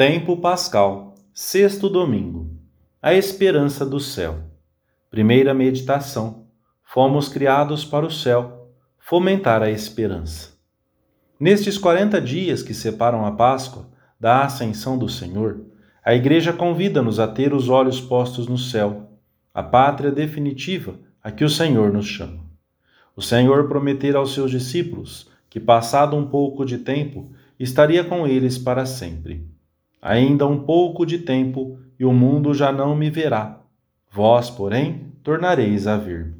Tempo Pascal, sexto domingo. A esperança do céu. Primeira meditação. Fomos criados para o céu, fomentar a esperança. Nestes 40 dias que separam a Páscoa da ascensão do Senhor, a Igreja convida-nos a ter os olhos postos no céu, a pátria definitiva a que o Senhor nos chama. O Senhor prometera aos seus discípulos que, passado um pouco de tempo, estaria com eles para sempre. Ainda um pouco de tempo e o mundo já não me verá. Vós, porém, tornareis a ver.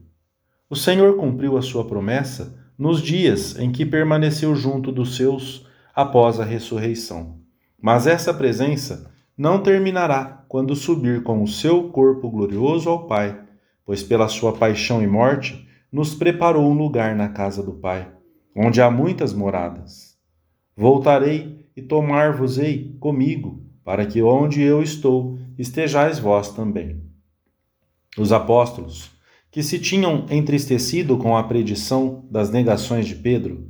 O Senhor cumpriu a sua promessa nos dias em que permaneceu junto dos seus após a ressurreição. Mas essa presença não terminará quando subir com o seu corpo glorioso ao Pai, pois pela sua paixão e morte nos preparou um lugar na casa do Pai, onde há muitas moradas. Voltarei e tomar-vos-ei comigo, para que onde eu estou estejais vós também. Os apóstolos, que se tinham entristecido com a predição das negações de Pedro,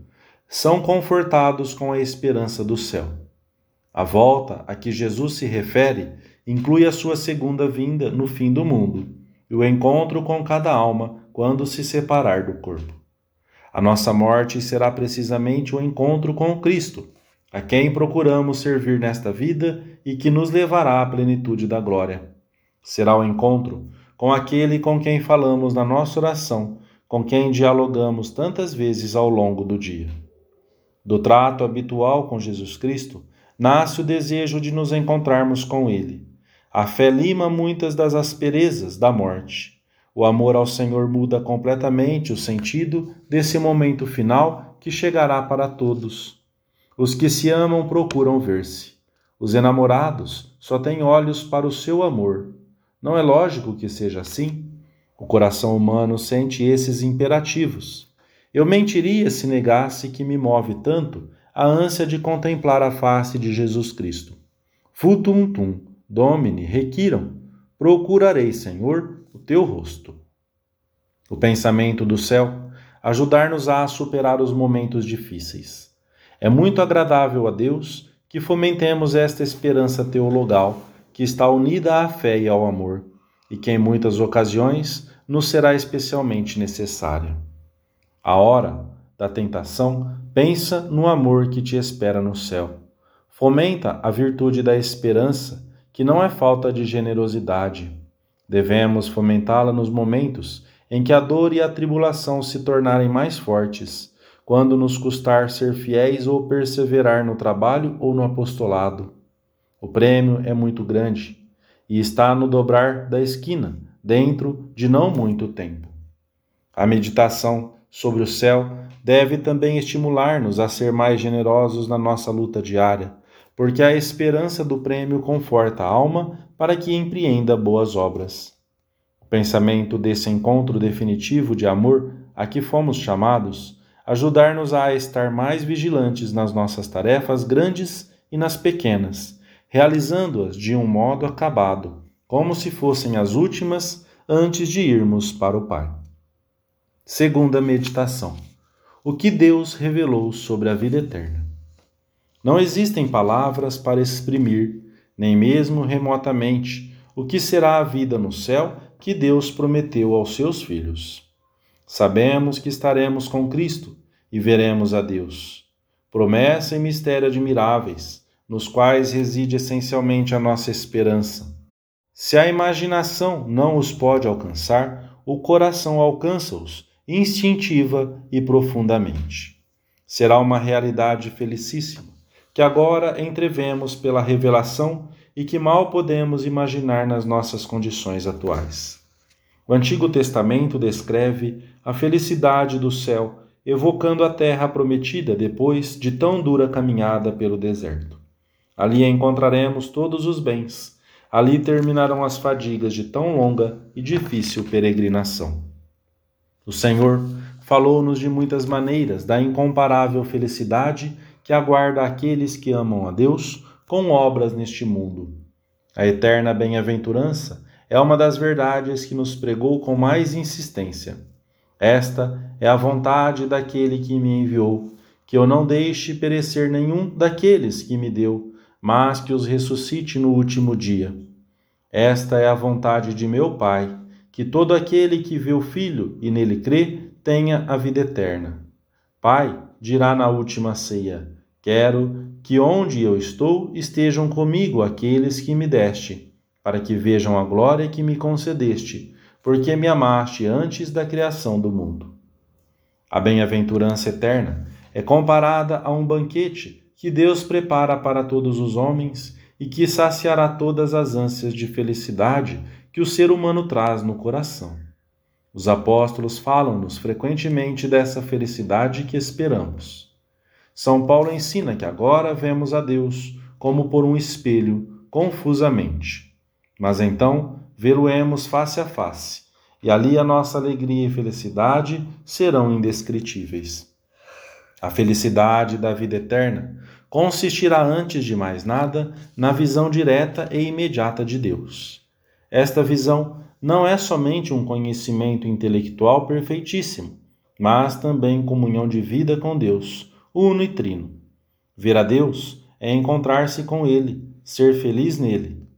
são confortados com a esperança do céu. A volta a que Jesus se refere inclui a sua segunda vinda no fim do mundo e o encontro com cada alma quando se separar do corpo. A nossa morte será precisamente o encontro com Cristo a quem procuramos servir nesta vida e que nos levará à plenitude da glória. Será o encontro com aquele com quem falamos na nossa oração, com quem dialogamos tantas vezes ao longo do dia. Do trato habitual com Jesus Cristo, nasce o desejo de nos encontrarmos com Ele. A fé lima muitas das asperezas da morte. O amor ao Senhor muda completamente o sentido desse momento final que chegará para todos. Os que se amam procuram ver-se. Os enamorados só têm olhos para o seu amor. Não é lógico que seja assim? O coração humano sente esses imperativos. Eu mentiria se negasse que me move tanto a ânsia de contemplar a face de Jesus Cristo. Futum tum, domine, requiram, procurarei, Senhor, o teu rosto. O pensamento do céu ajudar-nos-á a superar os momentos difíceis. É muito agradável a Deus que fomentemos esta esperança teologal que está unida à fé e ao amor, e que em muitas ocasiões nos será especialmente necessária. A hora da tentação, pensa no amor que te espera no céu. Fomenta a virtude da esperança, que não é falta de generosidade. Devemos fomentá-la nos momentos em que a dor e a tribulação se tornarem mais fortes quando nos custar ser fiéis ou perseverar no trabalho ou no apostolado. O prêmio é muito grande e está no dobrar da esquina, dentro de não muito tempo. A meditação sobre o céu deve também estimular-nos a ser mais generosos na nossa luta diária, porque a esperança do prêmio conforta a alma para que empreenda boas obras. O pensamento desse encontro definitivo de amor a que fomos chamados ajudar-nos a estar mais vigilantes nas nossas tarefas grandes e nas pequenas, realizando-as de um modo acabado, como se fossem as últimas antes de irmos para o Pai. Segunda meditação: O que Deus revelou sobre a vida eterna. Não existem palavras para exprimir, nem mesmo remotamente, o que será a vida no céu que Deus prometeu aos seus filhos. Sabemos que estaremos com Cristo e veremos a Deus. Promessa e mistério admiráveis, nos quais reside essencialmente a nossa esperança. Se a imaginação não os pode alcançar, o coração alcança-os instintiva e profundamente. Será uma realidade felicíssima, que agora entrevemos pela revelação e que mal podemos imaginar nas nossas condições atuais. O Antigo Testamento descreve a felicidade do céu, evocando a terra prometida depois de tão dura caminhada pelo deserto. Ali encontraremos todos os bens, ali terminarão as fadigas de tão longa e difícil peregrinação. O Senhor falou-nos de muitas maneiras da incomparável felicidade que aguarda aqueles que amam a Deus com obras neste mundo. A eterna bem-aventurança é uma das verdades que nos pregou com mais insistência. Esta é a vontade daquele que me enviou, que eu não deixe perecer nenhum daqueles que me deu, mas que os ressuscite no último dia. Esta é a vontade de meu Pai, que todo aquele que vê o Filho e nele crê tenha a vida eterna. Pai, dirá na última ceia: Quero que onde eu estou estejam comigo aqueles que me deste, para que vejam a glória que me concedeste, porque me amaste antes da criação do mundo. A bem-aventurança eterna é comparada a um banquete que Deus prepara para todos os homens e que saciará todas as ânsias de felicidade que o ser humano traz no coração. Os apóstolos falam-nos frequentemente dessa felicidade que esperamos. São Paulo ensina que agora vemos a Deus como por um espelho, confusamente. Mas então vê-lo-emos face a face, e ali a nossa alegria e felicidade serão indescritíveis. A felicidade da vida eterna consistirá, antes de mais nada, na visão direta e imediata de Deus. Esta visão não é somente um conhecimento intelectual perfeitíssimo, mas também comunhão de vida com Deus, uno e trino. Ver a Deus é encontrar-se com Ele, ser feliz nele.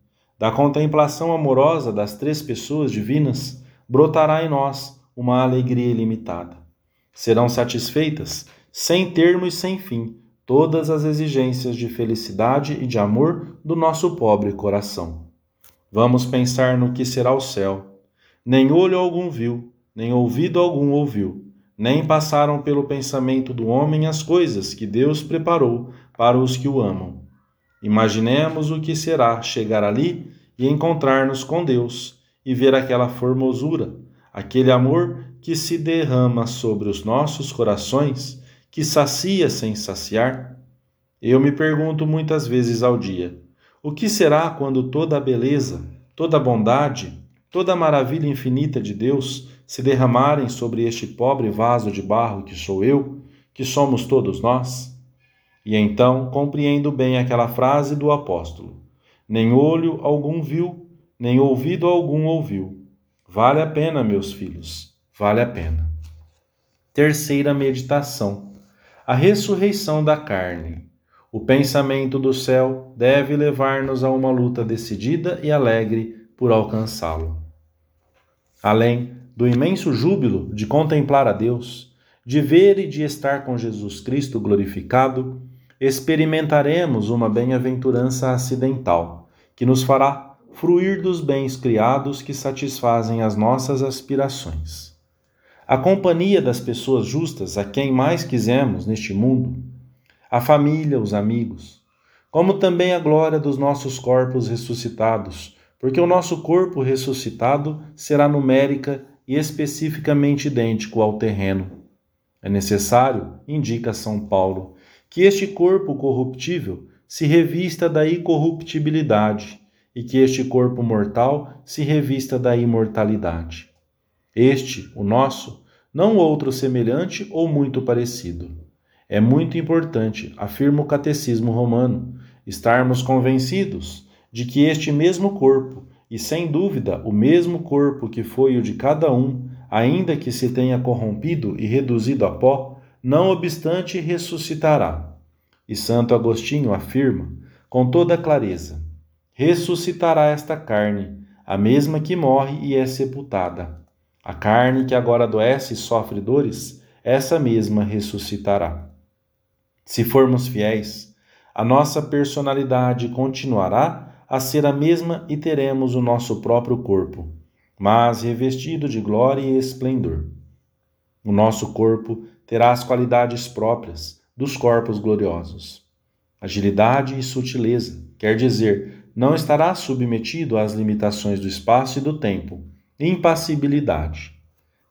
Da contemplação amorosa das três pessoas divinas brotará em nós uma alegria ilimitada. Serão satisfeitas sem termo e sem fim, todas as exigências de felicidade e de amor do nosso pobre coração. Vamos pensar no que será o céu. Nem olho algum viu, nem ouvido algum ouviu, nem passaram pelo pensamento do homem as coisas que Deus preparou para os que o amam. Imaginemos o que será chegar ali e encontrar-nos com Deus e ver aquela formosura, aquele amor que se derrama sobre os nossos corações que sacia sem saciar? Eu me pergunto muitas vezes ao dia: o que será quando toda a beleza, toda a bondade, toda a maravilha infinita de Deus se derramarem sobre este pobre vaso de barro que sou eu, que somos todos nós? E então compreendo bem aquela frase do apóstolo: Nem olho algum viu, nem ouvido algum ouviu. Vale a pena, meus filhos, vale a pena. Terceira meditação a ressurreição da carne. O pensamento do céu deve levar-nos a uma luta decidida e alegre por alcançá-lo. Além do imenso júbilo de contemplar a Deus, de ver e de estar com Jesus Cristo glorificado, experimentaremos uma bem-aventurança acidental, que nos fará fruir dos bens criados que satisfazem as nossas aspirações a companhia das pessoas justas a quem mais quisemos neste mundo, a família, os amigos, como também a glória dos nossos corpos ressuscitados, porque o nosso corpo ressuscitado será numérica e especificamente idêntico ao terreno. É necessário, indica São Paulo, que este corpo corruptível se revista da incorruptibilidade e que este corpo mortal se revista da imortalidade. Este, o nosso, não outro semelhante ou muito parecido. É muito importante, afirma o Catecismo Romano, estarmos convencidos de que este mesmo corpo, e sem dúvida o mesmo corpo que foi o de cada um, ainda que se tenha corrompido e reduzido a pó, não obstante ressuscitará. E Santo Agostinho afirma, com toda clareza: ressuscitará esta carne, a mesma que morre e é sepultada. A carne que agora adoece e sofre dores, essa mesma ressuscitará. Se formos fiéis, a nossa personalidade continuará a ser a mesma e teremos o nosso próprio corpo, mas revestido de glória e esplendor. O nosso corpo terá as qualidades próprias dos corpos gloriosos. Agilidade e sutileza, quer dizer, não estará submetido às limitações do espaço e do tempo impassibilidade.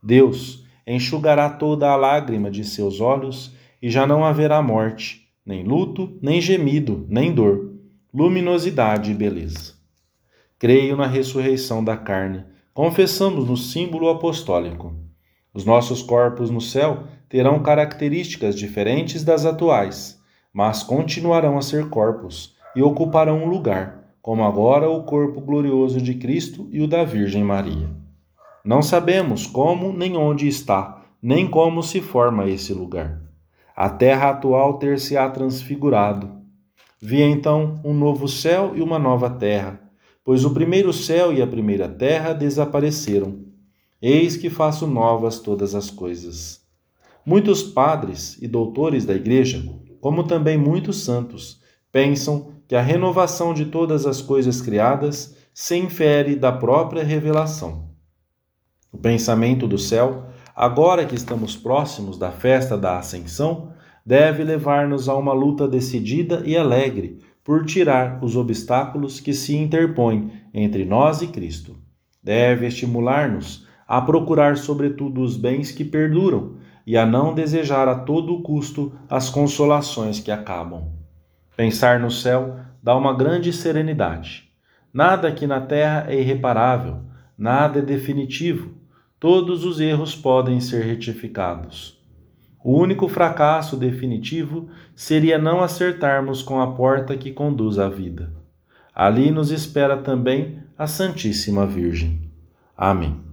Deus enxugará toda a lágrima de seus olhos e já não haverá morte, nem luto, nem gemido, nem dor, luminosidade e beleza. Creio na ressurreição da carne, confessamos no símbolo apostólico. Os nossos corpos no céu terão características diferentes das atuais, mas continuarão a ser corpos e ocuparão um lugar, como agora o corpo glorioso de Cristo e o da Virgem Maria. Não sabemos como nem onde está, nem como se forma esse lugar. A terra atual ter-se-á transfigurado. Vi então um novo céu e uma nova terra, pois o primeiro céu e a primeira terra desapareceram. Eis que faço novas todas as coisas. Muitos padres e doutores da Igreja, como também muitos santos, pensam que a renovação de todas as coisas criadas se infere da própria revelação. O pensamento do céu, agora que estamos próximos da festa da Ascensão, deve levar-nos a uma luta decidida e alegre por tirar os obstáculos que se interpõem entre nós e Cristo. Deve estimular-nos a procurar, sobretudo, os bens que perduram e a não desejar a todo custo as consolações que acabam. Pensar no céu dá uma grande serenidade. Nada aqui na terra é irreparável, nada é definitivo. Todos os erros podem ser retificados. O único fracasso definitivo seria não acertarmos com a porta que conduz à vida. Ali nos espera também a Santíssima Virgem. Amém.